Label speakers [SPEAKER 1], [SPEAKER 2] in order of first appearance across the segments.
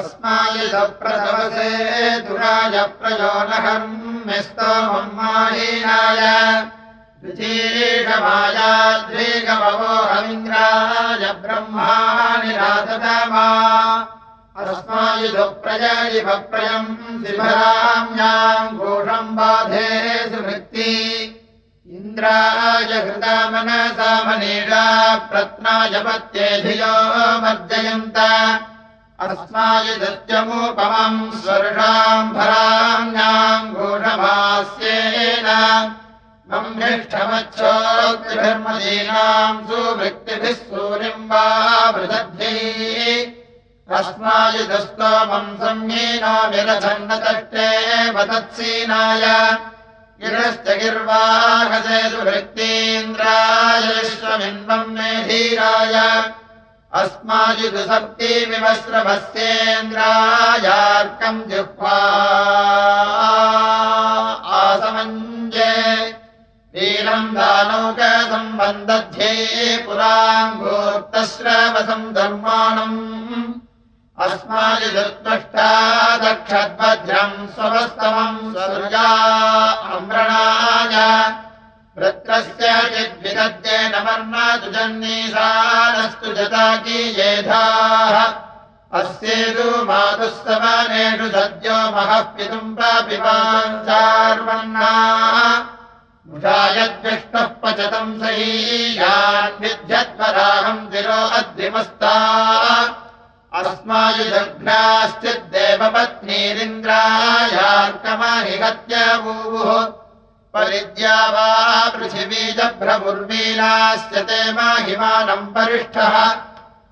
[SPEAKER 1] अस्मायुधप्रथमसे दुराजप्रयोनहम् स्तोमम् माहीनाय द्वितीषमायाद्वेगमवोहमिन्द्राय ब्रह्माणि राततमा अस्मायुधप्रजयिभप्रयम् शिभराम्याम् घोषम् बाधे सुवृत्ति इन्द्राय हृदामनसामनीषा प्रत्नाय पत्येधियो वर्जयन्त अस्मायुधत्यमुपमम् स्वर्षाम् भराम्याम् घोषमास्येन ष्ठमच्छोक्तिभिर्मदीनाम् सुवृत्तिभिः सूर्यम् वा वृदद्भिः अस्मायुधस्तोमम् संमीनो विरथन्नतष्टे वदत्सीनाय। गिरश्च गिर्वाहसे सुवृत्तीन्द्राय विश्वमिन्वम् मे धीराय अस्मायुधशक्तिविवस्रभस्येन्द्रायार्कम् जिह्वा आसमञ्जे ीलम् दानौकसम्बन्ध्ये पुराङ्गोक्तश्रवसम् धर्माणम् अस्मादिदुष्टा दक्षद्वज्रम् स्ववस्तमम् स्वर्या अम्रणाय वृत्रस्य चिद्विदद्येन वर्णातु जन्नीसानस्तु जताकी जताकीयेधाः अस्येदुमातुस्तवानेषु सद्यो महः पितुम् प्रापिपाञ्चार्वन्नाः मुषायद्विष्टः पचतम् सहीयान्विध्यद्वराहम् दिरो अद्रिमस्ता अस्मायुदघ्नाश्चिद्देवपत्नीरिन्द्रायार्कमहिहत्य परिद्या वा पृथिवीजभ्रमुर्वीलास्य ते माहिमानम् परिष्ठः।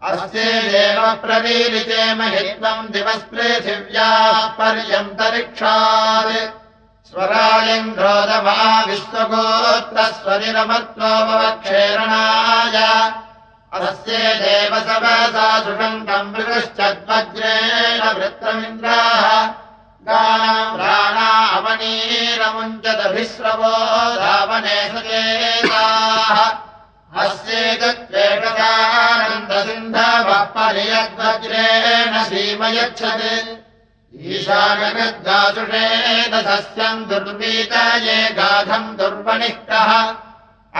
[SPEAKER 1] अस्ये देव प्रवीलिते महित्वम् दिवस्पृथिव्याः पर्यन्तरिक्षात्। स्वरालिङ्ग्रोदमा विश्वगोत्रस्वरिरमत्वमवक्षेरणाय अस्य देव सवसा सुषन्तम् मृगश्चद्वज्रेण वृत्रमिन्द्राः गानाम् प्राणा अवनीरमुञ्चदभिश्रवो धावने सचेताः। अस्येतत्वेकसानन्दसिन्धवः परियद्वज्रेण सीमयच्छत् ईशानगद्गासुषेदसस्यम् दुर्वीतये गाधम् दुर्वनिष्टः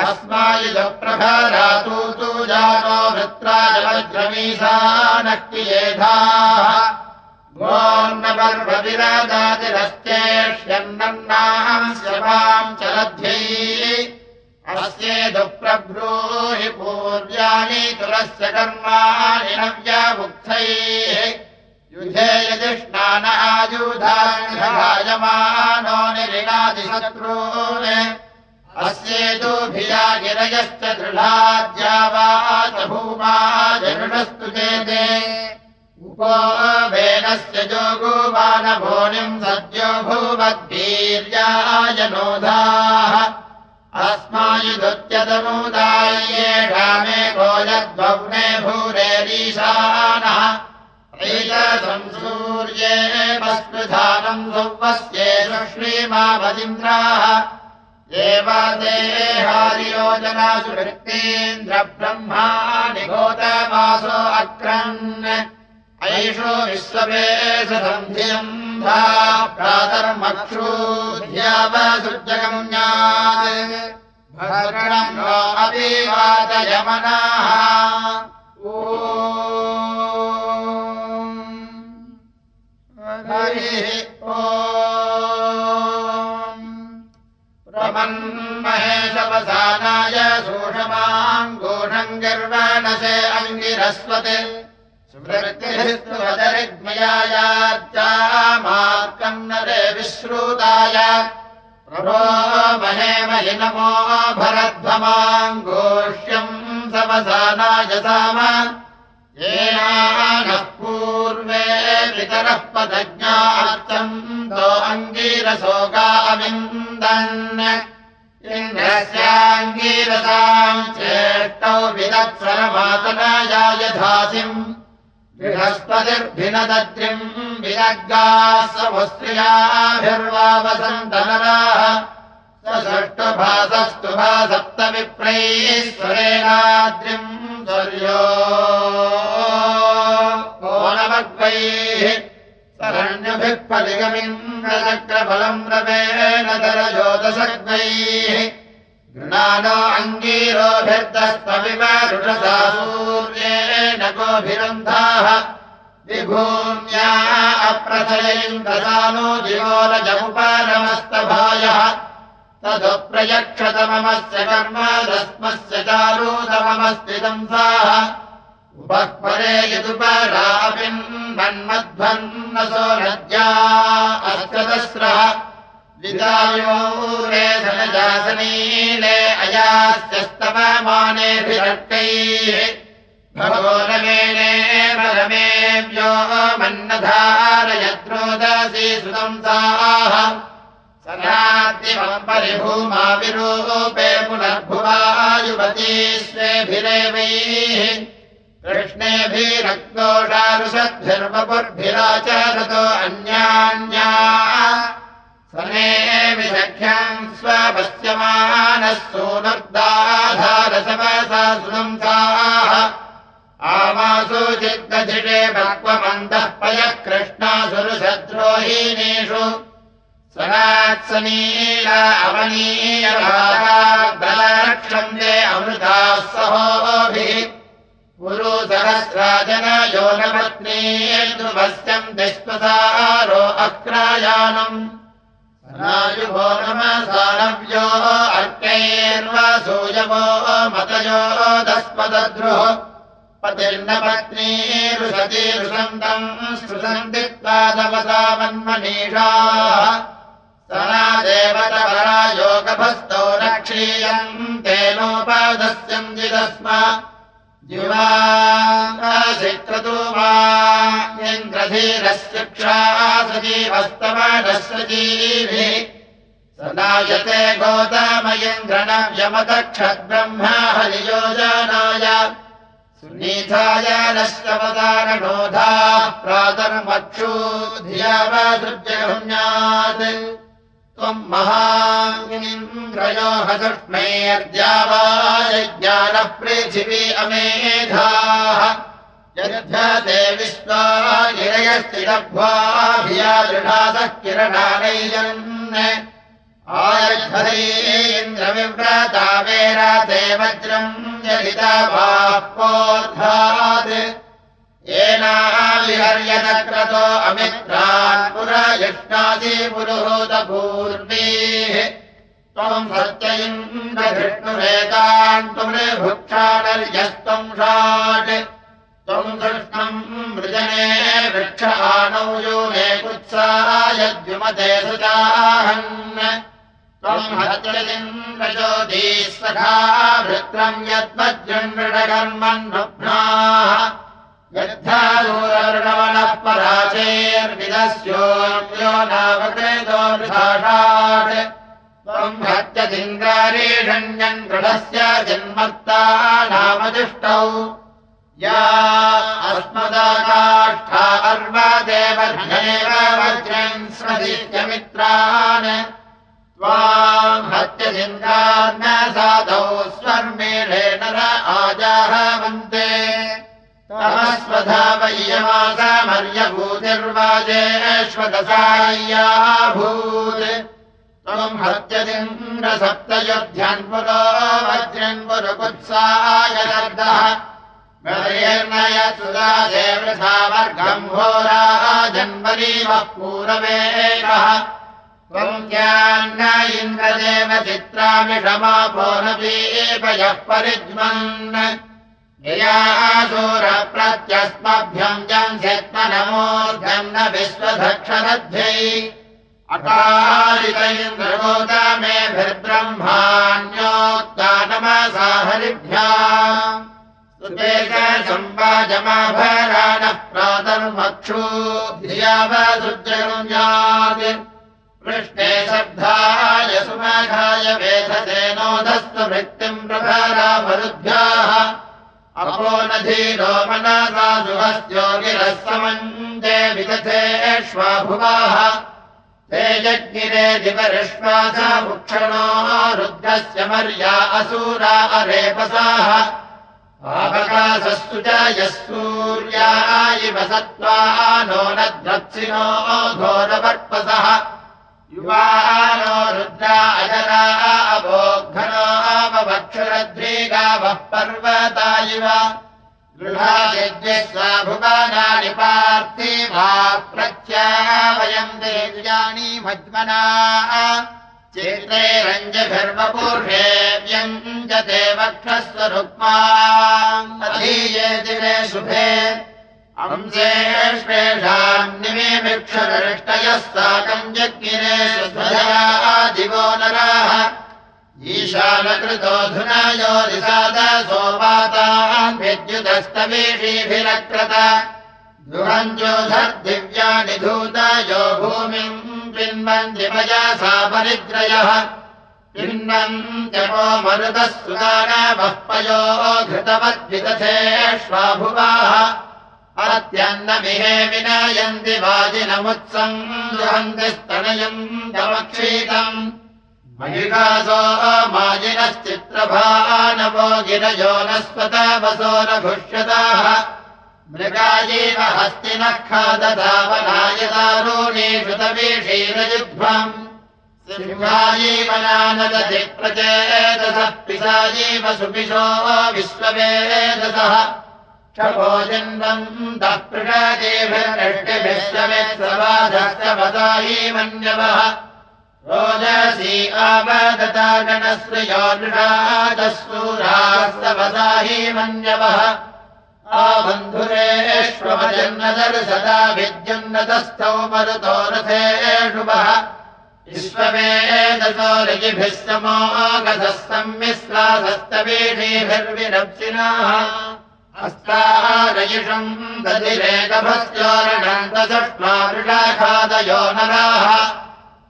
[SPEAKER 1] अस्मायुधप्रभरातु तु जानो वृत्राजवज्रमीसानक्तियेधाः गोर्णपर्वविराजातिरस्त्येष्यन्नन्नाम् श्रवाम् चलध्यै अस्येदुप्रब्रूहि पूर्याणि तुलस्य कर्माणि नव्यामुक्थैः युधे यदि स्नान आयुधायमानो निरिणादिशत्रून्। अस्येतोभिया गिरयश्च दृढाद्या वा भूमा जनुषस्तु चेते उपो वेनस्य जोगोबानभोनिम् सद्यो भूवद्वीर्याय नोधाः अस्मायुधुत्यतमुदाय्येषा मे गोजद्भग्ने भूरेरीशानः संसूर्ये वस्पृधानम् सुवस्येष श्रीमावदिन्द्राः देवादेहादियोजनासु वृत्तीन्द्रब्रह्मा निगोतमासो अक्रन् ऐषो विश्ववेशसन्धियम् धा प्रातर्मक्षूध्यावसुजगम्यात् भद्रणम् अपि वादयमनाः ओ महेशवसानाय सूषमाम् गोषम् गर्वाणसे अङ्गिरस्वत् सुवृत्तिरिग्मयायार्चामार्कम् नरे विश्रुताय। प्रभो महे महि नमो भरध्वमाङ्गोष्यम् सवसानाय साम। येनानः पूर्वे पितरः पदज्ञार्थम् तो अङ्गीरसोगा अविन्दन् इन्द्रस्याङ्गीरसाम् चेष्टौ विदत्सरमातनाया यथासिम् बृहस्पतिर्भिनदद्रिम् विदग्गाः समुस्त्रियाभिर्वावसन्तनराः सष्टुभासस्तु भा सप्तविप्रैश्वरेणाद्रिम् स्वर्यो कोणमग्वैः कलिगमिन्द्रचक्रफलम् रवेण दरजोदशग्नैः गृणानो अङ्गीरोभिर्दस्तमिव रुषसा सूर्येण गोभिरन्धाः विभूम्या अप्रथयिन्द्रसानो दिवोरजमुपरमस्तभायः तदुप्रयक्षतममस्य कर्म दस्मस्य चारूतममस्तिदंसाः उपःपरे यदुपरापिन्मन्मध्वन्नसो नद्या अयास्यस्तवमानेभिरक्तैः भगवो रमेणे परमेभ्यो मन्नधारयत्रोदसी सुदंसाः सनाद्यमम् परिभूमा विरूपे पुनर्भुवा युवती स्वेभिरेवैः कृष्णेभिरक्तोषारुषद्भिर्वपुर्भिराचरतो अन्यान्या सने विसख्यम् स्वपश्यमानः सोनर्दाधारसवसा सुदंसाः आमासु चित्तधिषे भक्वमन्तः पयः कृष्णासुरशद्रोहीणीषु सनात्सनील अवनीयक्षन्दे अमृताः सहोभिः। गुरु सहस्राजन योगपत्नीर्दुभस्यम् दिष्पसारो अक्रायानम् सनायुभो नमसानव्यो अर्कैर्वसूयवो मतयो दस्पदद्रुः पतिर्न पत्नीरुषतीरुषन्तम् स्पृशन्ति त्वादवसा मन्मनीषाः। सना देवतपरा योगभस्तौ न क्षीयम् तेनोपदस्यन्ति तस्म जिवासिक्रतु वा इन्द्रधीरस्य सजीवस्तवनस्य जीभिः सदायते गोदामयन्द्रणव्यमदक्षद्ब्रह्मा हरियोजनाय सुनीथाय नश्चवदारणोधाः प्रातर्मक्षू धियावसृज्यगम्यात् हसुष्मेऽर्द्यावायज्ञानः पृथिवी अमेधाः यद्धते विश्वा गिरयस्थिरभ्वाभिया दृढासः किरणानैजन् आयद्धरीन्द्रविव्रता वेराते वज्रम् जलिता बाह्पोऽर्थात् येनाविहर्यतक्रतो अमित्रान् पुरयष्णासि पुरुहूतपूर्वीः। त्वम् सत्य इन्द्रधृष्णुरेतान् त्वमृभुक्षाणर्यस्त्वम् षाट् त्वम् कृष्णम् मृजने वृक्ष आनौ यो मे कुत्सायद्युमते सुजाहन्। त्वम् हत्यलिन्द्रज्योतिः सखा भृत्रम् यद्वज्रण्डकर्मन्नुभ्नाः पराचैर्विदस्योऽन्यो नावकृतो विधाषाट् त्वम् हत्यदिन्द्रारीषण्यम् दृढस्य जन्मत्ता नामजुष्टौ या अस्मदाकाष्ठा अर्वदेवध्येव वज्रम् स्वदित्यमित्रान् त्वाम् हत्यदिन्द्रान्न साधौ स्वर्मेणेन न आजाहवन्ते तमस्वधावय्यमासामर्यभूतिर्वाजेष्वदसाय्याभूत् त्वम् हत्यदिन्द्रसप्तयोध्यान् पुरो वज्रन् पुरुकुत्साय दर्दः सुदादेवृथा वर्गम् होराः जन्मनीवः पूरवेगः त्वम् ज्ञान्न इन्द्रदेव चित्रामिषमापो नपीपयः परिज्मन् ययासूरप्रत्यस्मभ्यम् जंसित्मनमोऽर्घम् न विश्वधक्षरध्यै। अकारित इन्द्रगोत मेभिर्ब्रह्माण्योक्ता हरिभ्याम् सम्वाजमाभराणः प्रातर्मक्षू धियावसृज्यगुञ्जात् पृष्णे शब्दाय सुमघाय वेधसेनोदस्तु वृत्तिम् प्रभारामरुद्भ्याः अपो न धीरो मनसा सुहस्योगिरः समञ्जे विदथेष्वाभुवाः ते जग्गिरे दिवरिश्वासा भुक्षणो रुद्रस्य मर्या असूरा अरेपसाः आपका सस्तु च यः सूर्या इव सत्त्वा नो नद्वत्सिनो घोरवर्पसः युवानो रुद्रा अजरा अभोघनो अवक्षुरद्रीगावः पर्वता इव। गृहादिद्विस्वा भुवनानि पार्थिवा प्रत्यावयम् देव्यानि मज्मना चित्रे रञ्जभिर्वपूर्षे व्यञ्जते वक्षस्व रुक्माधीये दिने शुभे अंसेष्वेषाम् निमेमिक्षरिष्टयः साकम् यज्ञिने सुध्वजया दिवो नराः। ईशानकृतोऽधुना यो निषाद सोपातान् विद्युदस्तवेषीभिरक्रत दुरञ्जोधर्दिव्यानि धूत यो भूमिम् पिन्वन्दिमया सा परिद्रयः पिन्वन्त्यपो मरुतः सुदानवः पयो घृतवद्विदथेष्वाभुवाः अत्यन्नमिहे विनयन्ति वाजिनमुत्सम् दुहन्ति स्तनयम् दमक्षीतम् महिषासो माजिनश्चित्रभानवो गिरजो नस्पतवसो रघुष्यताः मृगायैव हस्तिनः खादधावनाय दारूणीषु तवीषीरयुध्वम् सिंहायैव नानदधि प्रचेदसः पिशायैव सुपिशो विश्ववेदसः क्षभोजन्वम् दः समेत्सवाधस्य वदायी मन्यवः रोदसी आवदता गणश्रियो नृषादसूरास्तवदाही मन्यवः आबन्धुरेष्वजन्नदर्शदा विद्युन्नतस्थौ मरुतो रथेषुभः विश्ववेदसो रजिभिः समोगधः संमिश्रासस्तवीषीभिर्विरप्सिनाः अस्तारयिषम् दधिरेकभस्योरणन्तसष्मारुषाखादयो नराः।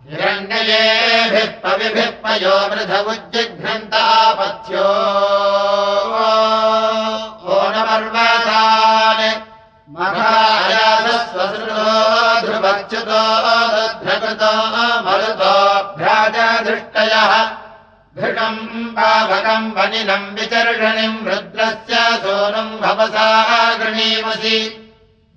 [SPEAKER 1] हिरण्ययेभिः पविभिः पयो मृधमुज्जिघ्नन्तापथ्यो ओणपर्वतान् मघायासस्वसृतो ध्रुवच्युतो दध्रकृतो मरुतोऽभ्राजदृष्टयः घृतम् पावकम् वनिनम् विचर्षणिम् रुद्रस्य सोनुम् भवसा गृणीमसि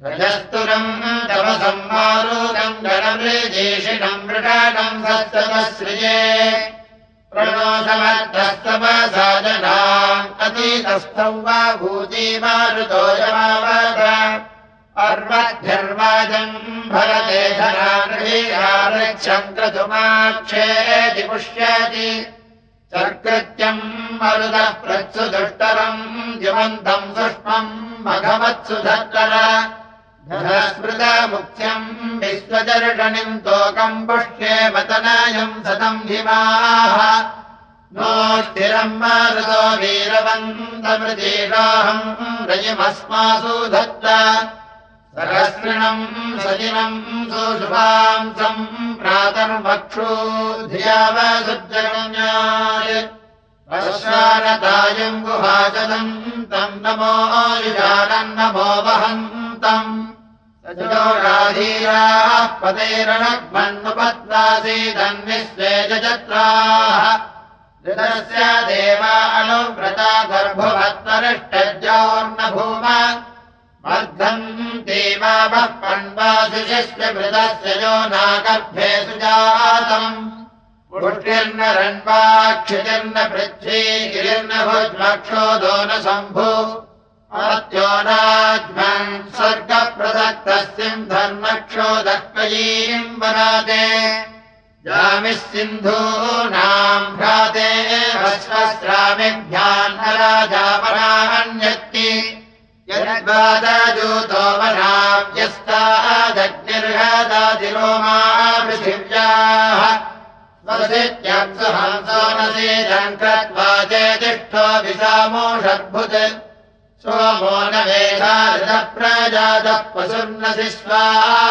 [SPEAKER 1] रजस्तुरम् तपसम् मारूकम् गणमृजेषिणम् मृगाणम् सत्तमसृजे प्रणोसमर्थस्तपसाजनाम् अतीतस्थौ वा भूति मारुतो भरते क्रतुमाक्षेति पुष्यति सर्कृत्यम् मरुदः प्रत्सु दुष्टरम् जिमन्तम् सुष्मम् मघवत्सु धत्तर धनस्मृतमुख्यम् विश्वदर्शनिम् तोकम् पुष्ये वतनायम् सतम् हिमाः। नो स्थिरम् मारुतो वीरवन्तमृतीराहम् रयिमस्मासु धत्त सहस्रिणम् सजिनम् सुशुभांसम् प्रातर्मक्षू धियावसुजन्याय पश्चानतायम् गुहाचलम् तम् नमो युजानन्नमो वहन्तम्। सजोषाधीराः पदैरणग्मन्नुपत्नासीदन्विश्वे जत्राः ऋतस्य देवा अनुव्रता गर्भवत्तरिष्टज्योर्नभूम वर्धन्ति मामः पण्वासिशिष्य मृतस्य यो नागर्भे सुजातम्। पुष्टिर्न रण्वाक्षितिर्न पृथ्वी गिरिर्न भुज्मक्षोदो न शम्भु अत्यो नाज्मन् स्वर्गप्रदत्तस्यम् धर्मक्षोदक्वयीम् वराते जामिः सिन्धूनाम् भ्राते वस्वस्रामिभ्याम् न राजावराण्यत्ति यद्वादजूतो वनाव्यस्तादग्निर्हदादिरोमा पृथिव्याः स्वसित्यप्सु हंसो न सीदम् कृत्वा चेतिष्ठो विशामोषद्भुत् सोमो न वेदारितः प्रजातः पशुर्नसि स्वा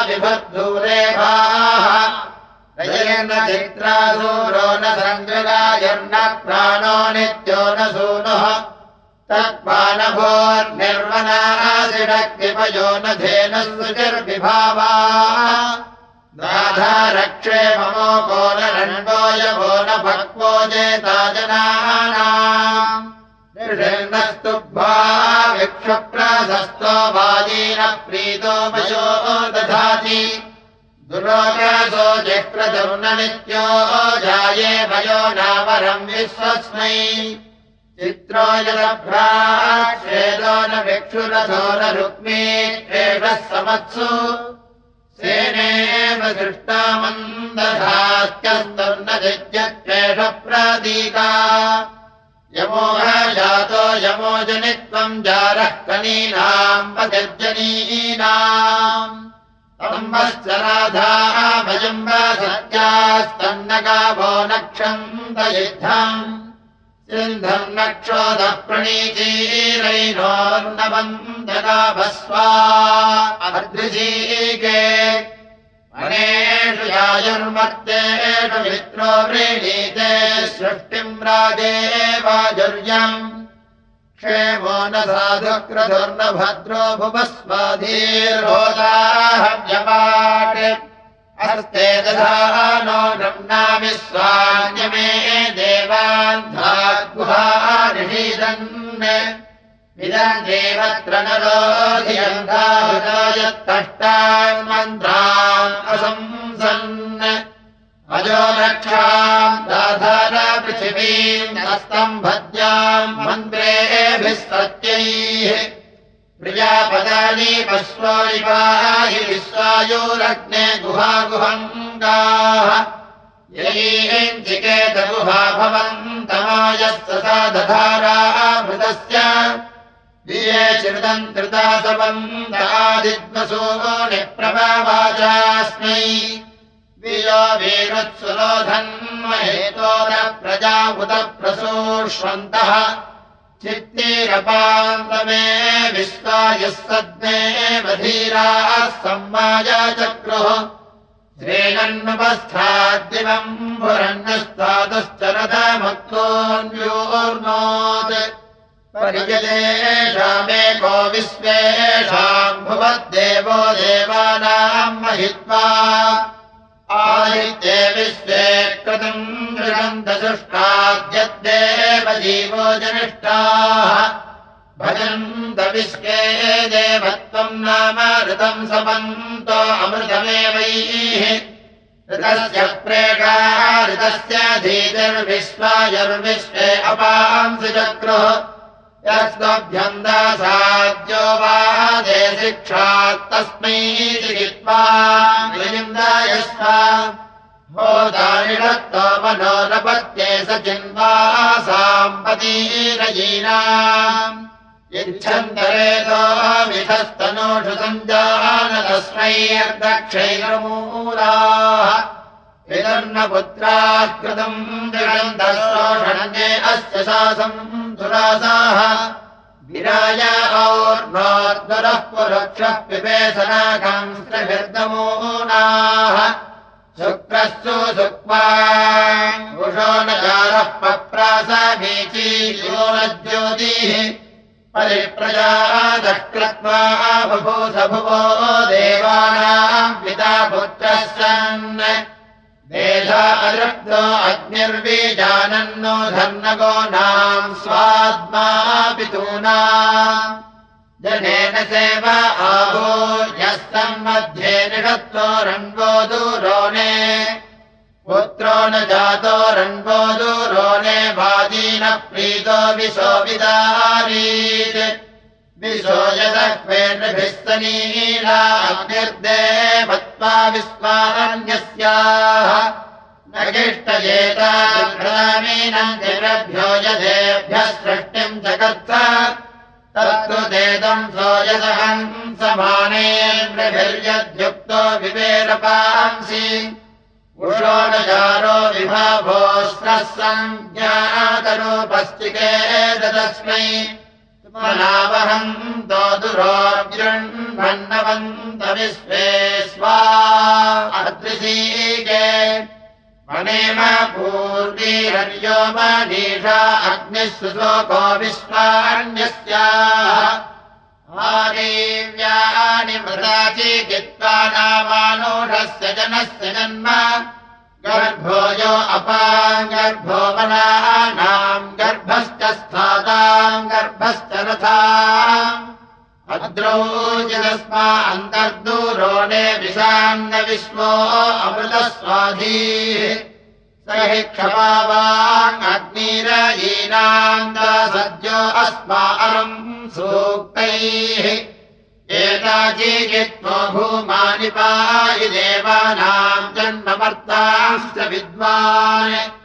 [SPEAKER 1] विभद्दूरेभाः रजयन्न चित्रासूरो न प्राणो नित्यो न सूनुः तत्पानभोर्निर्वनासिडक्तिपयो न धेनः सुचिर्विभावा दाधारक्षे ममो को न रण्डो यवो न भक्वो जेता जनानाम्। निर्णस्तुभ्वा विक्षुप्रधस्तो वाजीन प्रीतो वयो दधाति। दुरोगसो जिह्प्रदम् नित्यो जाये भयो नावरम् विश्वस्मै चित्रो यदभ्राक्षेदो न भिक्षुरथो न रुक्मी एषः समत्सु। सेनेव जिज्ञेष प्रदीका यमोह जातो यमोजनित्वम् जारः कनीनाम् पतिर्जनीनाम्। अम्बश्च भजम्ब सत्यास्तन्न सिन्धम् नक्षोदः प्रणीचीरैनोर्नवन्दगाभस्वा अदृशीके अनेषु यायुर्मत्तेषु मित्रो व्रीणीते सृष्टिम् राजेवाजुर्यम् क्षेमो न साधुक्रतुर्न भद्रो भुवस्वाधीर्होदाहव्यपाट् हस्ते दधा नो नम्नामिस्वान्यमे देवान्धाद्गुहानिषीदन्। इदम् देवत्र नरोधियन्धायत्तष्टान् मन्त्रान् असंसन्। अजो रक्षाम् दाधार पृथिवीम् हस्तम् भद्याम् मन्त्रेभिः सत्यैः प्रियापदानि विश्वायोरग्ने गुहागुहङ्गाः। यैञ्चिकेत गुहा भवन्तमायस्य सा दधारामृतस्य दिये चिरुतम् कृतासवन्तादिद्वसो निप्रभावाचास्मै। वियो वीरुत्सुरोधन्महेतो न प्रजा उत प्रसूष्वन्तः चित्तीरपान्तमे विश्वायुः सद्मेव धीराः संवायाचक्रुः श्रीनन्नुपस्थाद्दिवम् पुरन्नस्तादश्चरदमक्तोऽन्योर्नोत् परिजलेषामेको विश्वेषाम् भुवद्देवो देवानाम् महित्वा आदित्ये विश्वे कृतम् दृढन्तसुष्टाद्यद्देव जीवो जनिष्ठाः। भजन्त विश्वे देवत्वम् नाम ऋतम् समन्तो अमृतमेवैः। ऋतस्य प्रेका ऋतस्य धीतिर्विश्वायुर्विश्वे अपांसि चक्रुः यस्त्वभ्यन्दासाद्यो वा दे शिक्षात् तस्मै चिकित्वा विनिन्दायस्व होदानिषत्तो मनो नपत्ये स चिन्वा साम्पतीरयीनाम् इच्छन्तरेतो विधस्तनोषु सञ्जानतस्मैर्दक्षैरमूलाः विदर्णपुत्राः कृतम् दृढन्तशोषणे अस्य शासम् स्त्रिभिर्दमूनाः शुक्रस्तु सुक्वा वृषो न चारः पप्रासमीची यो न ज्योतिः परिप्रजादकृत्वा बभूथ भुवो देवानाम् पिता पुत्रः सन् अदृप्तो अग्निर्वीजानन्नो धर्नगो नाम् स्वात्मा पितूना। जनेन सेव आहो सम्मध्ये निषत्तो रण्वो दूरोणे पुत्रो न जातो रण्वो दूरोणे वाजीन प्रीतो विशो यदक्वेर्भिस्तनीलाग्निर्देवत्वा विस्मान्यस्याः न किष्टजेतामीनम् जगभ्यो यथेभ्यः सृष्टिम् जगत्स तत्तु देदम् सोयदहम् समानेन्द्रभिर्यद्युक्तो विवेरपांसि। उषोणजारो विभाभोस्त्रः सञ्ज्ञातरूपस्तिके ददस्मै नावहम् तो दुरोग्यण्वन्नवन्त विश्वे स्वा अदृशीके मनेम पूर्वीरर्यो मनीषा अग्निः सुशोको विश्वान्यस्याः। आदेव्यानि मृदाचिकित्वा नामानूढस्य जनस्य जन्म। गर्भो यो अपाम् गर्भो मनानाम् गर्भश्च स्थाताम् गर्भश्च रथाम् अद्रौचिदस्मा अन्तर्दूरोणे विशान्न विश्वो अमृतस्वाधीः। स हि क्षमावाग्निरयीनान्द सद्यो अस्मा सूक्तैः। एताजीयित्वो भूमानिपायि देवानाम् जन्ममर्ताश्च विद्वान्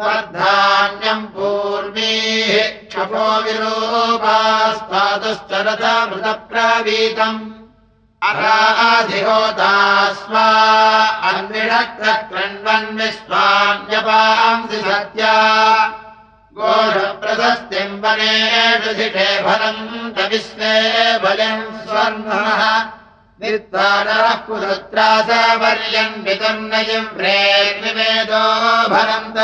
[SPEAKER 1] वर्धान्यम् पूर्वीः क्षपो विरूपास्तादश्चरथमृतप्रवीतम् अराधिहोता स्वा अन्विषक्रण्वन् विश्वान्यपांसि सत्या। गोढप्रशस्तिम् वनेषु धिषे फलम् तविश्वे बलिम् स्वर्णः निर्वाणः पुरुत्रा स वर्यम् वितुर्नयम् प्रेर्निवेदो भरन्त।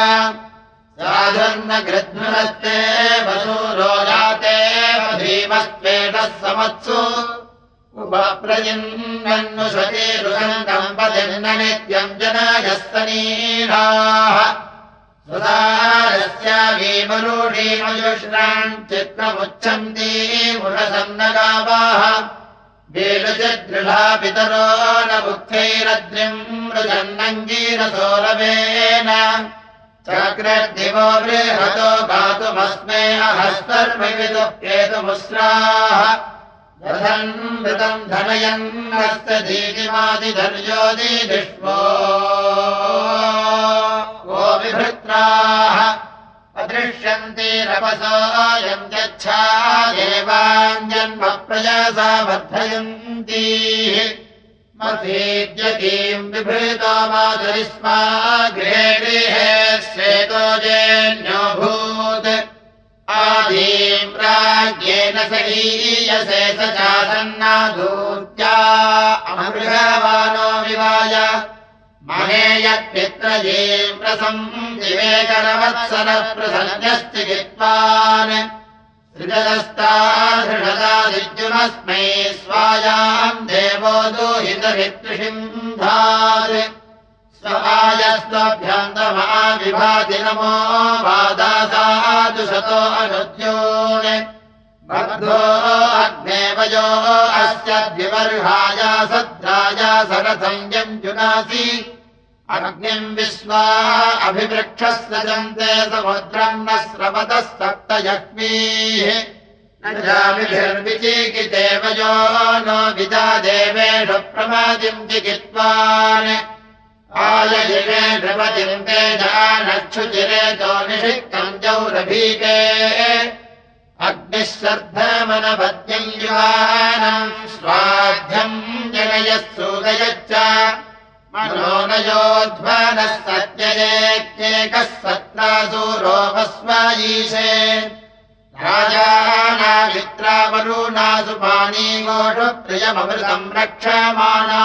[SPEAKER 1] साधन्न गृध्नस्ते वसूरो जाते भीमस्त्वेषः समत्सु। उपप्रजिन्वन्नुषति रुगन्तम्पतिन्न नित्यम् जनायस्तनीराः सुदारस्य भीमरूढीमयुष्णाम् चित्रमुच्छन्ती मुषसन्नगावाः वेलुचिदृढा पितरो न बुद्धैरद्रिम् मृजन्नङ्गीरसोरवेन चक्रदिवो बृहतो गातुमस्मे अहस्तर्मविदुःकेतुमुस्राः रथन्मृतम् धनयन्नस्य दीतिमादिधर्योदिष्वो को विभृत्राः अदृश्यन्ते रपसायम् यच्छा देवाञ्जन्म प्रयासा वर्धयन्ती। मतीद्यतीम् विभृतो माधुरिस्मा गृहे गृहे श्वेतो जेन्योऽभूत् आदीम् राज्ञेन सहीयसे स चासन्नाधूत्या अमृगवानो विवाय महेयत्पित्रजीम् प्रसम् विवेकरवत्सरप्रसन्यश्चिकित्वान् सृजदस्तादृढदादिद्युमस्मै स्वायाम् देवो दूहितभितृषिन्धात् स्वयस्त्वभ्यन्तमाविभाति नमो वादासादुशतो अनुद्योन् बद्धो अग्नेवयो अस्य द्विवर्हाया सद्राया सरसंयम् जुनासि अग्निम् विश्वा अभिवृक्षस्य जन्ते समुद्रम् न स्रवतः सप्तजह्मीः न जामिभिर्विचिकिदेवयो नो विदा देवेषु प्रमादिम् चिकित्वान् आयजिरे नृपतिम् तेजानक्षुचिरे तो निषिक्तम् जौरभीके अग्निः श्रद्धमनपद्यम् युवानम् स्वाध्यम् जनयः सूदयच्च मनोनयोध्वनः सत्यजेत्येकः सत्रासूरोपस्वायीशे राजानामित्रावरूणासु पाणी गोषु प्रियममृतम् रक्षमाणा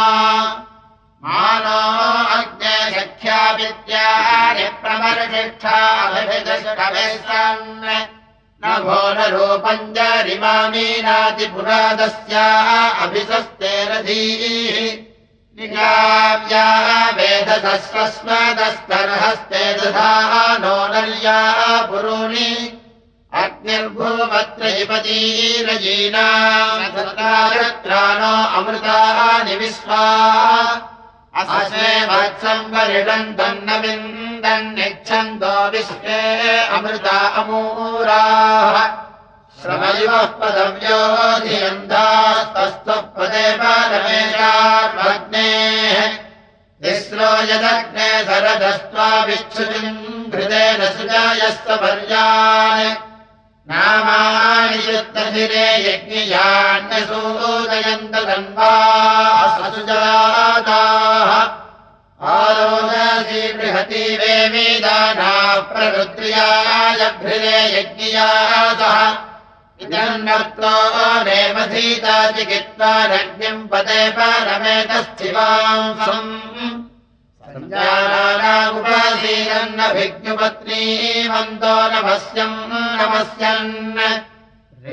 [SPEAKER 1] मानो अग्ने सख्या सन् न घोररूपम् जरिमामीनातिपुरादस्या अभिसस्ते रधीः निजाव्या वेदसस्वस्मदस्तर्हस्ते दधा नो नर्या पुरूणि। अग्निर्भूवत्रयिपतीरजीनात्राणो अमृतानि विश्वा अस्मे वत्सम् वरिडन्तम् न विन्दन्निच्छन्दो विश्वे अमृता अमूराः श्रमयुवः पदव्यो धियन्तास्तस्तः पदे परमेशात्मग्नेः तिस्रो यदग्ने सरदस्त्वाभिच्छुतिम् हृदेन सुजायस्तपर्यान् नामानि युद्धधिरे यज्ञयान्यसूदयन्त तन्वासुजाताः आरोदसी बृहती वेदानाः प्ररुद्र्याय भृदे यज्ञयातः इदन्नर्तो नेमधीता चिकित्वा रज्ञम् पदे परमेतस्थिवांसम् सञ्जानानामुपासीरन्नभिज्ञपत्नीमन्तो नमस्यम् नमस्यन्।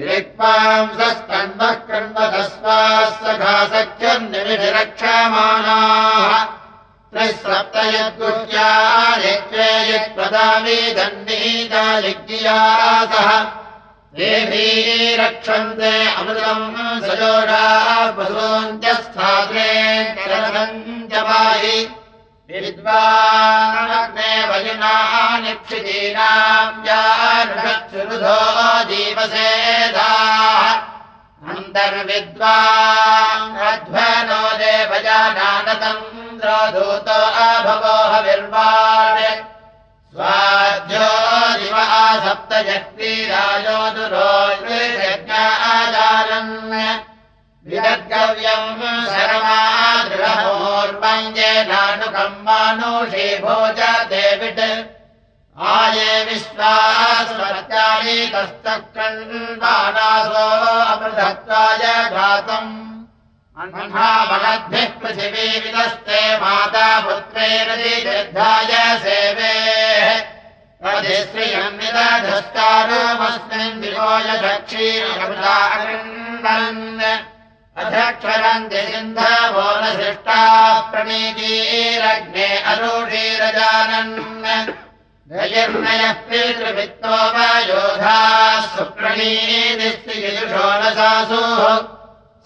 [SPEAKER 1] ऋक्वांसस्कण्वः कण्वतस्वाः सखा सख्यन्निमिषरक्षमाणाः त्रिसप्त यद्गुह्या यत्त्वे यत्पदामि दण्डीता यज्ञिया सह देवी रक्षन्ते अमृतम् सजोषा पशून्त्यस्थात्रे विद्वाग्ने वयुना निक्षितीनाम् जानुषत्सुरुधो जीवसेधाः। अन्तर्विद्वाध्वनो देवजानानतन्द्रधूतो अभवोहविर्वाणे स्वाध्यो दिवः सप्तजक्तिराजो दुरोज्ञाचारन् विदर्गव्यम् शरमादृढमोर्वञ्जेनानुकम् मानुषी भोज देविट्। आये विश्वास्वत्यालीकस्तक्रन्वानासो अमृतत्वाय घातम्। अह्नामगद्भिः पृथिवी विदस्ते माता पुत्रैरधिधाय सेवे श्रियम् विदधस्तारमस्मिन् विलोय दक्षीरमृतारन् अधक्षरन्ति सिन्धवो न सृष्टा प्रणीतीरग्ने अरुषीरजानन् गजिर्नयः पितृवित्तो वा योधाः सुप्रणीतिस्त्रियुषो न सासुः।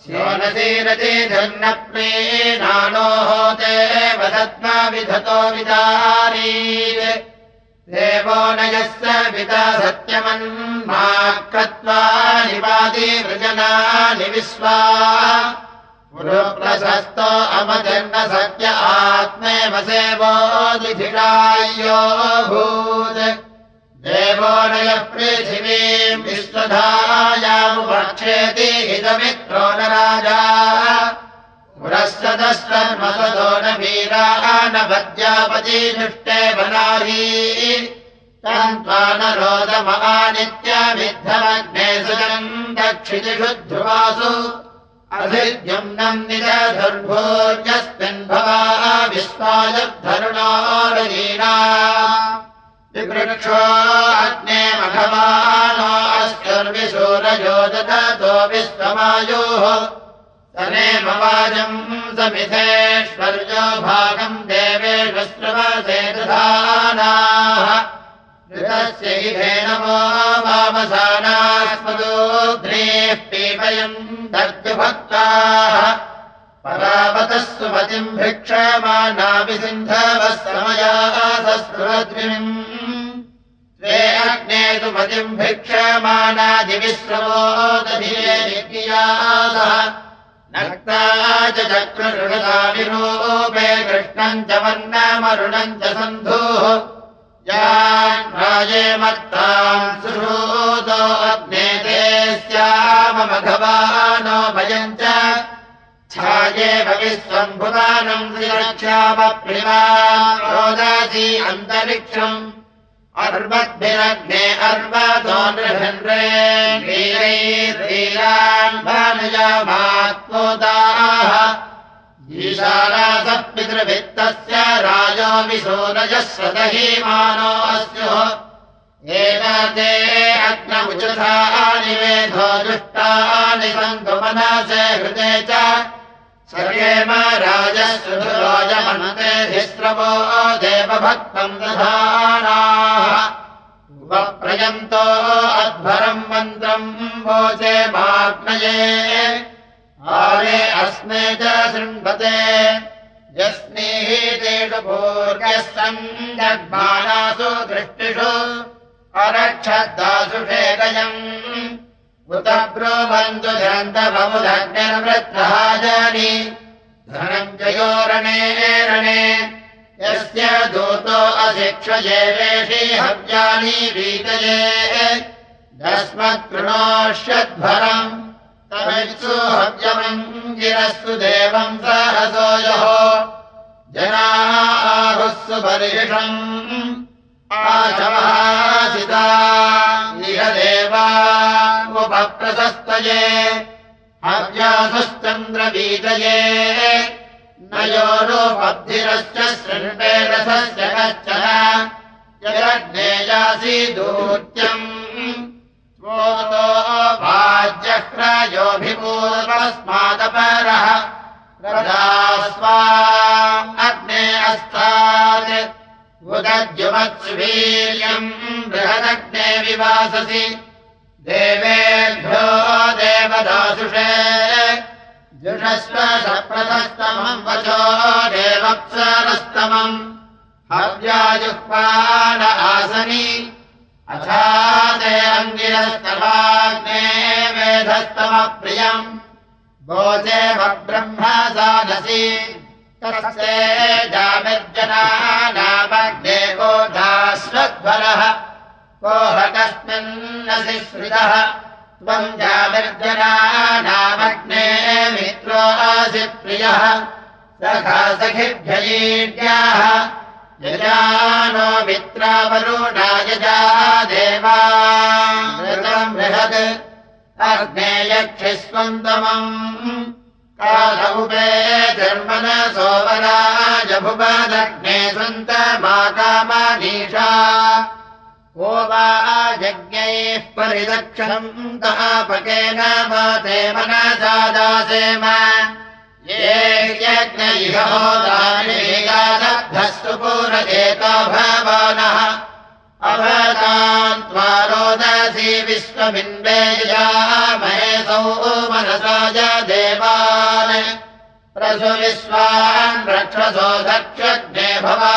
[SPEAKER 1] स्योनसीरतिधन्नप्रीणानोः ते वदत्मा विधतो विदारी देवो नयस्य पिता सत्यमन्मा कृत्वा निवादिवृजनानि विश्वा। पुरुप्रशस्तो अमजन्न सत्य आत्मेव देवो नयः पृथिवीम् विश्वधायामुपक्षेति हितमित्रो न राजा पुरस्तदस्तन्मसदो न वीरा न पद्यापती दृष्टे वनारी। तन्त्वा न रोदमहानित्यमिद्धमग्ने सुजम् दक्षितिषु ध्रुवासु। अभिद्युम् नम् निजधुर्भोर्यस्मिन् भवा विश्वायुद्धरुणोरजीना विवृक्षो अग्ने मघवानो अस्युर्विशूरयो ददतो विश्वमायोः तनेम वाजम् समिधेश्वर्यो भागम् देवेषु श्रवसे दधानाः ऋतस्य इभे नमो वामसानास्मदोघ्नेः पीपयम् दर्जुभक्ताः परावतः सुमतिम् भिक्षमानाभिसिन्धवः समयासस्रुद्विम् स्वे अग्ने सुमतिम् भिक्षमानादिविश्रवो दधियासः नक्ता च चक्रऋणताविरूपे कृष्णम् च वर्णमरुणम् च सन्धुः। याजे मत्ताम् स्याममघवानो भयम् च। विश्वम्भुवानम् श्रीरक्षामप्रिमा रोदासी अन्तरिक्षम् अर्वद्भिरग्ने अर्वतो नृहन्रे वीरैर्वीरान् भानुजामात्मोदाः। ईशानासः पितृभित्तस्य राजो विशोरजः सदहीमानो अस्युः। एते अग्नमुचथानि वेधो दुष्टानि सन्तु मनसे हृदे च सर्वेम राजसुरोजमनते धिस्रवो देवभक्तम् दधानाः। उपप्रयन्तो अध्वरम् मन्त्रम् वोचे माग्नये। आरे अस्मे च शृण्वते। यस्मीतेषु पूर्यः सन्दग्मानासु दृष्टिषु। अरक्षदासु शेकयम् उत ब्रुवन्तु धन्तबमुदग्निर्वृत्तः जानि धनम् जयोरणे रणे यस्य दूतो अशिक्षयेवेषि हव्यानि वीतये। दस्मत्कृणोष्यध्वरम् तमित्सु हव्यमङ्गिरस्तु देवम् सहसोयोः जनाः आचमहासिता इह देवा उपप्रशस्तये हव्यासुश्चन्द्रबीजये न शृण्वे रथस्य कश्चन। यदग्नेयासि दूत्यम् स्वोतो वाज्यह्रयोऽभिपूर्वस्मादपरः रथास्वा अग्ने अस्तात्। उदद्युमत्सुवीर्यम् बृहदग्ने विवाससि वचो देवप्सरस्तमम्। हव्याजुह्वान आसनि। ते अङ्गिरस्तभाग्ने वेधस्तमप्रियम्। भोजे भब्रह्म साधसि। तस्य जामिर्जनानामग्ने गोधास्वध्वरः कोह कस्मिन्नसि श्रितः त्वम् जामिर्जनानामग्ने मित्रोऽसि प्रियः। सखा सखिभ्ययीड्याः यजानो मित्रावरुणा यजा देवा। बृहत्। अग्ने यक्षिस्वन्तमम् कालौपे धर्मन सोमराजभुवदग्ने सन्तमाकामनीषा को वा यज्ञैः परिदक्षम् तापकेन माते मनसा दासेम ये यज्ञैहोदानेगादब्धस्तु पुरजेतो भवानः अभतान् त्वा रोदसी विश्वमिन्वेया महेशौ मनसाय देवान् प्रसु विश्वान् रक्षसो दक्षज्ञे भवा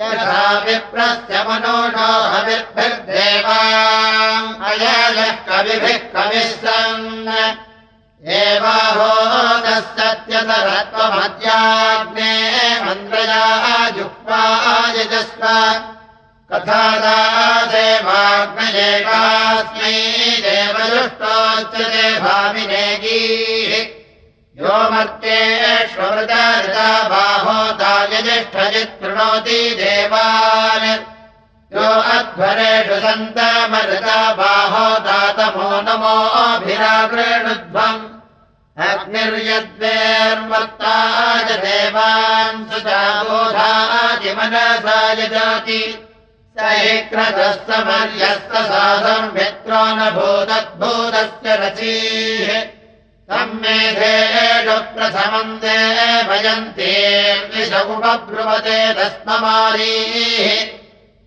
[SPEAKER 1] यथा विप्रस्य मनोषो हविर्भिर्देवा अयः कविभिः कविः सन् एवाहो सत्यतरत्वमद्याग्ने मन्द्रया जुह्वायजस्व कथादासेवाग्नयेकास्मै देवजुष्टोच्यते भामिनेगीः यो मर्त्येष्वृता बाहोतायजिष्ठजित् कृणोति देवान्। यो अध्वरेषु सन्तमरुता बाहोदातमो नमोऽभिरागृणुध्वम् अग्निर्यद्वेर्वर्ताय देवान् सुचाबोधादिमनसा यजाति। स एक्रतस्तमर्यस्तसाधम् मित्रो न भूतद्भूतस्य रचीः तम् मेधेषु प्रथमम् ते भयन्ते विषमुपब्रुवते दस्ममारीः।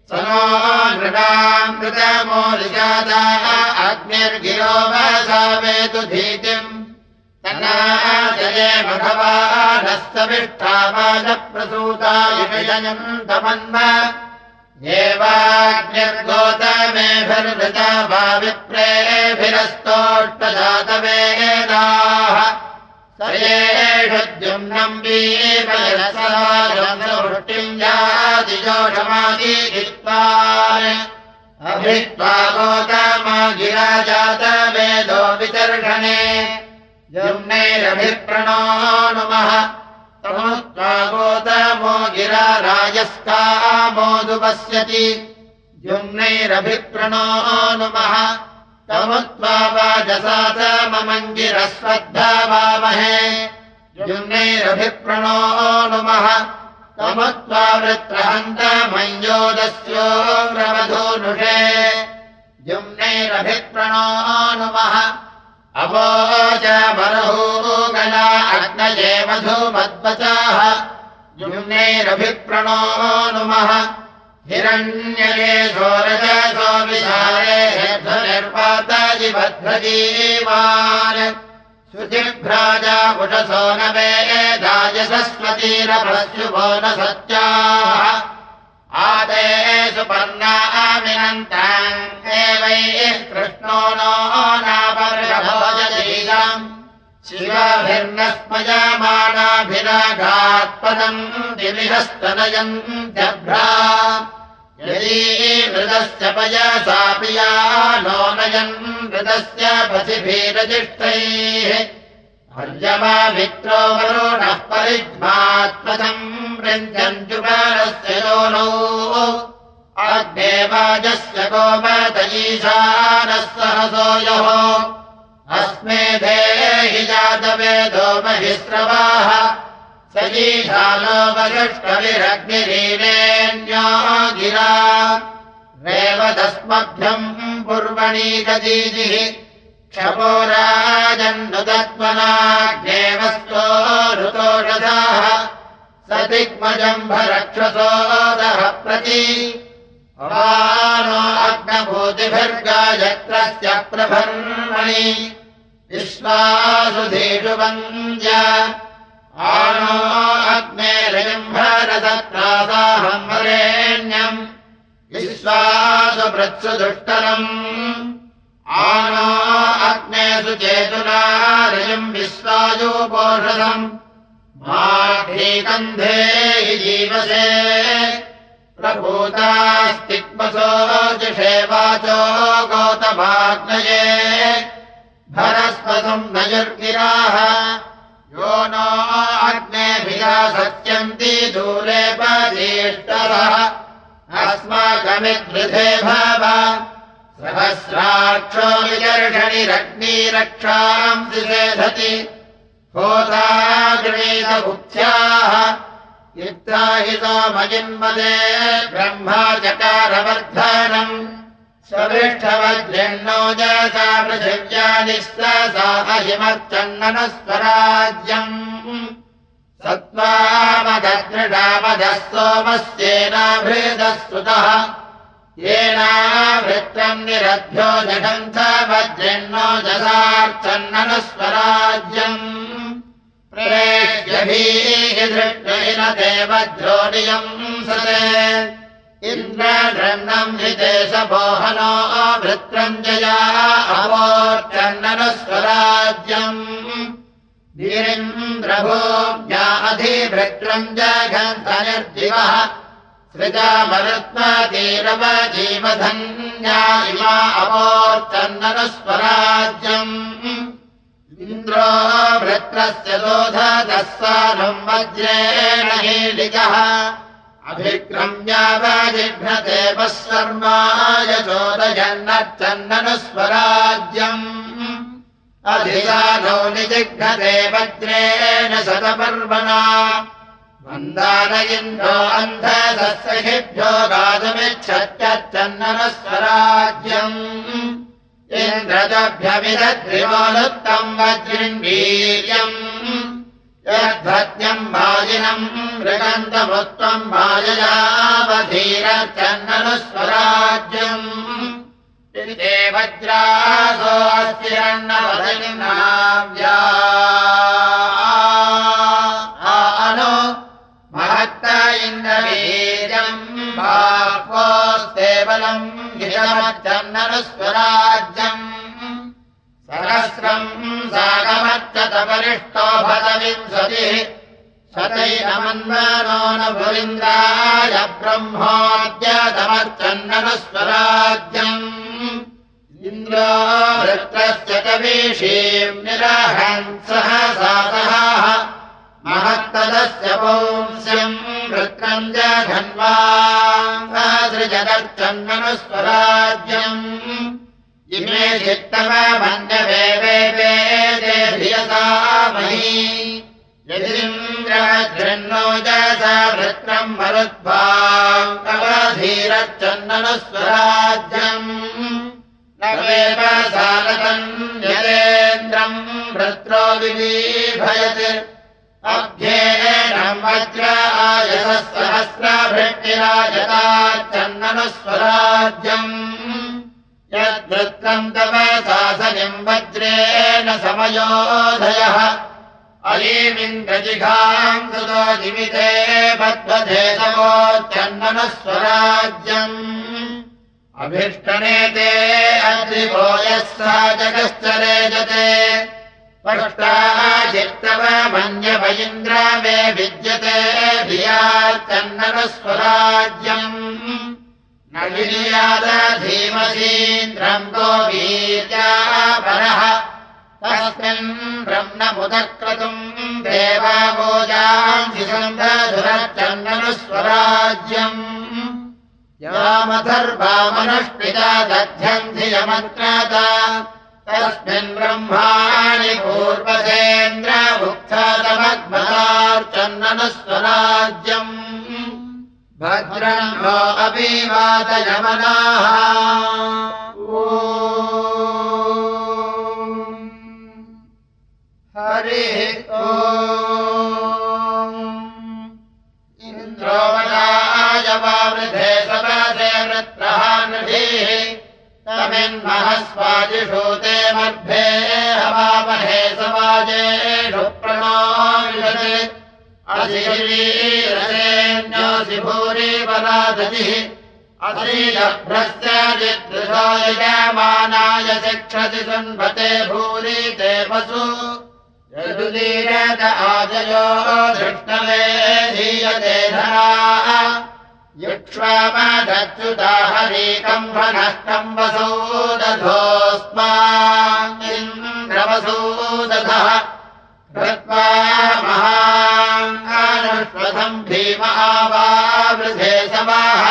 [SPEAKER 1] स नो नृणाम् कृतमोलिजाताः अग्निर्गिरो वसा वेतु धीतिम् तनाजये भगवानस्तविष्ठावाजप्रसूता विषयन्तमन्म एवाग्निर्गोतमेभिर्वृता वा विप्रेभिरस्तोष्टजातवेदाः। स एषद्युम्नम् वीपयसवृष्टिम् जातिजोषमादित्वा अभित्वा गोतमा गिरा जातवेदो विचर्षणे। युम्नैरभिप्रणो नुमः गोतमो गिरा राजस्कामोदुपश्यति युम्नैरभिप्रणो नुमः तमुत्वा वाजसात ममङ्गिरस्वद्धा वामहे। युम्नैरभिप्रणो नुमः तमुत्वा वृत्रहन्तमञ्जोदस्योग्रवधूनुषे युम्नैरभिप्रणो नुमः अवोच बर्हूगला अग्नये मधुमद्वचाः युम्नैरभिप्रणो नुमः हिरण्यये सोरजसो विशारे निर्वाताजिभद्रजीवान् शुचिभ्राजा उषसो न वेदाय सरस्वतीरभस्युभो न सत्याः। आदेषु पर्णामिनन्ताम् एवैः कृष्णो नो नापर्षभोजलीलम् शिवाभिर्नस्मयमानाभिराघात्पदम् दिविहस्तनयम् जभ्रा यदी मृदस्य पयसा पिया नो नयन् मृदस्य पथिभिरजिष्ठैः अर्यमा मित्रो वरुणः परिध्मात्मजम् वृञ्जन्त्युपरस्य योनौ। अग्नेवाजस्य गोमतयीशानः सहसो यः अस्मे देहि जातवेदो महिस्रवाः सजीशालो वरुष्कविरग्निरीरेण्यो गिरा रेवदस्मभ्यम् पूर्वणीकदीजिः क्षपो राजन्नुदत्मनाग्नेवस्तो ऋतोषधाः स दिग्मजम्भरक्षसोदः प्रति अग्नभूतिभिर्गायत्रस्य प्रभर्मणि। विश्वासुधीषु वन्द्य आनो अग्नेरजम्भरदत्रादाहम् वरेण्यम् विश्वासु दुष्टरम् आनो अग्नेषु चेतुनारयम् विश्वायोपोषदम् माघीकन्धे हि जीवसे प्रभूतास्तिक्मसोजुषे वाचो गौतमाग्नये। भरस्पतम् नयुर्गिराः यो नो अग्नेभिया सत्यन्ति दूरे पदीष्टरः अस्माकमिद्वृधे भव। सहस्राक्षो विदर्शनिरग्निरक्षाम् दिषेधति होता गृणीतबुद्ध्याः युक्ताहितो मजिन्मदे ब्रह्मा चकारवर्धनम् स्वपृष्ठवज्रन्नो जसा पृथिव्यानिः अहिमर्चन्ननस्वराज्यम् सत्त्वामदृढामधः सोमस्येनाभृदः सुतः येनावृत्रम् निरभ्यो जगन्थ वज्रन्नो जसार्चन्ननस्वराज्यम् प्रेष्यभीदृष्टेन देवद्रोणियम् सते इन्द्रम् हि देशमोहनो वृत्रम् जया अवोर्चन्ननस्वराज्यम् वीरिन्द्रभोज्ञा अधिभृत्रम् जघन्तनिर्दिवः सृजा मरुत्मतीरवजीवधन्या इमा अवोर्चन्ननस्वराज्यम् इन्द्रो वृत्रस्य दोधतः सानम् वज्रेण हीलिकः अभिक्रम्यावजिघ्नते शर्माय चोदयन्नच्चन्दनस्वराज्यम् अधिसानौ निजिघ्नते वज्रेण शतपर्वणा। मन्दान इन्द्रो अन्धसस्यभ्यो गातुमिच्छत्यच्चन्दनस्वराज्यम् इन्द्रजभ्यमिदद्रिवोनुत्तम् वज्रिण्वीर्यम् यद्भज्ञम् वाजिनम् मृगन्तमुत्तम् वाजयावधीरचन्दनस्वराज्यम् वज्रासो गिरमच्चन्दनस्वराज्यम् सहस्रम् शतैनमन्वनो न पुरिन्द्राय ब्रह्मोद्यतमच्चन्दनस्वराज्यम् इन्द्रो वृत्रस्य कवीषीम् निरहन् सह। महत्तदस्य पौंस्यम् वृत्रम् इमे चित्तमन्यवे वेदे धियसा मही। यदिन्द्रवज्रन्नो जसा वृत्रम् मरुद्भाधीरच्चन्दनस्वराज्यम् न वेव सालकम् यदेन्द्रम् वृत्रो विलीभयत् अभ्येनम् वज्र आयसः सहस्रभृष्टिराजताच्चन्दनस्वराज्यम् यद्वृत्तम् तव सासनिम् वज्रेण समयोधयः अलीमिन्द्रजिघाम् सुतो जीविते बद्वधेतवोच्चन्दनस्वराज्यम् अभीष्टनेते अद्रिवो यः सा जगश्चरे जते पष्टाचित्तव मन्यव इन्द्र मे विद्यते धियाच्चन्दनस्वराज्यम्। न विनियादधीमसीन्द्रम् गोवीर्या परः। तस्मिन् ब्रह्ममुदक्रतुम् यामधर्वामनुष्टिता दध्यन्ति यमन्त्रता तस्मिन् ब्रह्माणि पूर्वसेन्द्रमुक्तादमग्मतार्चन्दनस्वराज्यम् भद्रम् अपि वादयमनाः हरिः ओ इन्द्रोमलाय वावृधे सपदे वृत्रः नृभिः तमिन्महस्वादिषु ते मध्ये हवामहे समाजेषु प्रणो असिवीरसेन्योऽसि भूरि असीलभ्रस्य यजमानाय शिक्षति सुन्वते भूरि ते वसु। यदुदीरत आजयो धृष्णवे धीयते धरा युक्ष्वामदच्युता हरीकम्भनष्टम्बसौ दधोऽस्मान्द्रवसौ कृत्वा महानुष्वधम् भीम आवावृधे समाः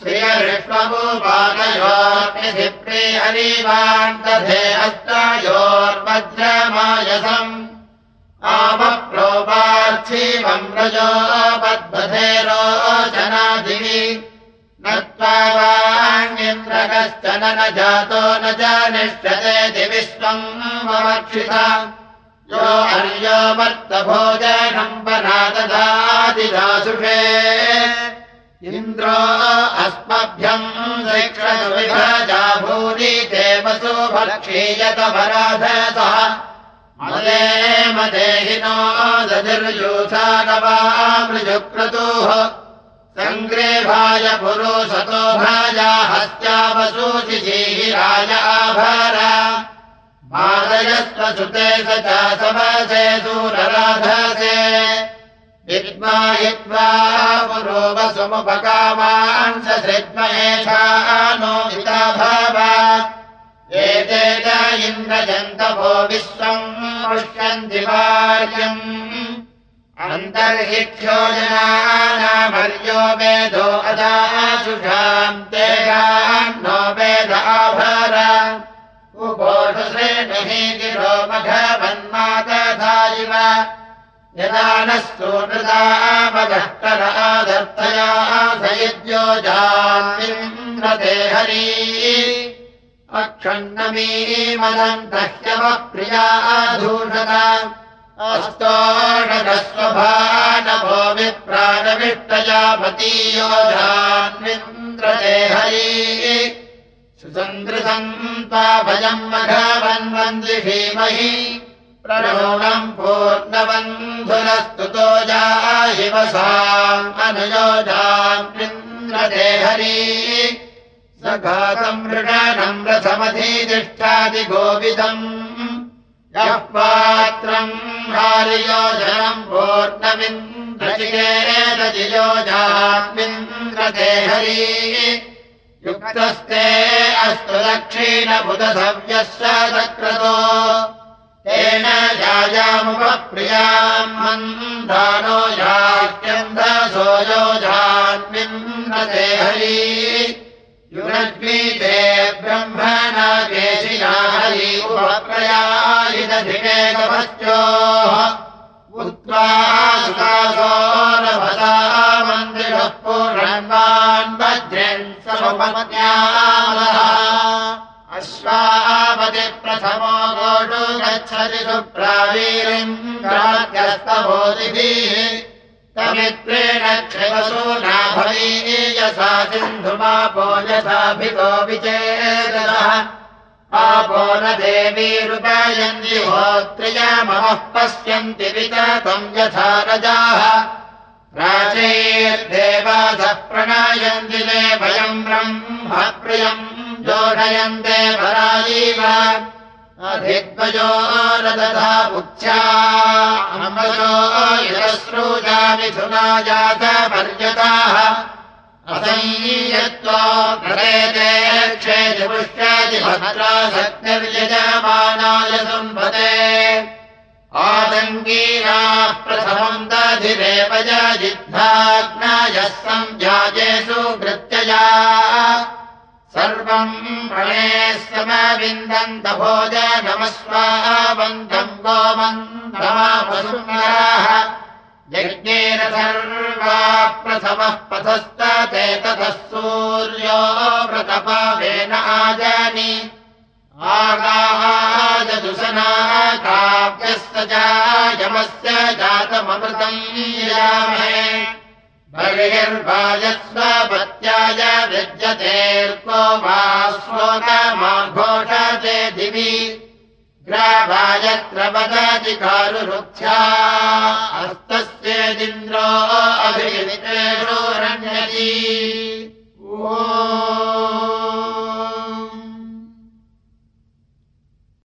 [SPEAKER 1] श्रियऋष्वभूपालयोर्निधिप्रे हरिवान् दधे हस्तायोर्वज्रमायसम् रजो बद्बधे रोचनादिवि न त्वावाण्यन्द्रकश्चन न जातो न च निष्ठते दिविश्वम् ममक्षिता यो अर्यो वर्तभोजनम् वनाददादिदासुषे इन्द्रो अस्मभ्यम् शिक्षविभजा भूरि देवसु भक्षीयतपराधतः मदे मदेहिनो दधिर्यूथा गवामृजुक्रतुः सङ्ग्रेभाय पुरुषतो भाजा हस्त्यावसूचिजीराय आभार। मादयस्वसुते स च समसे सूरराधसे। विद्मायित्वा पुरोवसुमुपकामान् स श्रिद्मयेषा नो इता भाव एते च इन्द्रजन्तभो विश्वम् पृष्यन्ति वार्यम् अन्तर्हिक्षो जनानामर्यो वेदो अदाशुषाम् तेषाम् नो वेद आभर। उपोषश्रेणुहि गिरो मघवन्मातथा इव यदा नः सूनृदामदष्टर आदर्तया सयज्यो हरी अक्षण्णमीमदन्तह्यवप्रिया धूषत अस्तोषदस्वभानभो विप्राणविष्टजापतीयो जान्विन्द्रते हरी सुसन्दृतम् त्वाभजम् मघवन्वन्दिषीमहि प्रणोणम् पूर्णबन्धुरस्तुतो जाहिवसाम् अनुयोजान्विन्द्रते हरी सघातम् मृगानम् रथमधीतिष्ठादिगोविदम्। यः पात्रम् हारियोजनम् पूर्णमिन्द्रचिकेतजियोजान्विन्द्रते हरी युक्तस्ते अस्तु दक्षिणबुधसव्यः सक्रतो तेन याजामुपप्रियाम् मन्दानो यात्यन्धसो योजान्विन्द्रते हरी युनद्वीते ब्रह्मणा केशिना हरि उपप्रयायिदधिकेकपश्चोः उक्त्वा सुकासोरभसा मन्दिरः पूर्णन्वान् वज्रन् समपत्न्यामः अश्वापति प्रथमो गोडु गच्छति सुप्रावीरिम् प्रात्यस्तभोदिभिः तमित्रेण क्षयसो नाभवीयसा सिन्धुमापो यथाभितो विचेदः पापो न देवीरुपयन्ति होत्रियमः पश्यन्ति विततम् यथा रजाः। प्राचैर्देवासः प्रणयन्ति देवयम् ब्रह्म प्रियम् पराजीव अधिद्वयो रदधा पुच्छा अमयो यश्रूजा मिथुना जातपर्यताः असंयत्वा प्रदेते क्षेति पुष्याति भद्रा शक्तिर्यजमानाय सम्पदे आतङ्कीराः प्रथमम् दधिरेव जिद्धाग्नायः सञ्जाजेषु कृत्यया सर्वम् प्रणये समविन्दन्त भोजनमस्वाबन्धम् गोमन्दमापसुन्दराः यज्ञेन सर्वा प्रथमः पथस्तते ततः सूर्यो व्रतपावेन आजानि। आगाजदुसना काव्यस्य जायमस्य जातममृतम् यामे बहिर्वाजस्वपत्याय स्वपत्याय वा श्लोकमाघोषते दिवि। स्वी ग्रावायत्र पदाधिकारुरुख्या हस्तस्य दिन्द्रो अभिनितेरो रञ्जति। ओ।